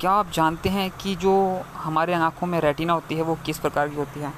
क्या आप जानते हैं कि जो हमारे आँखों में रेटिना होती है, वो किस प्रकार की होती है?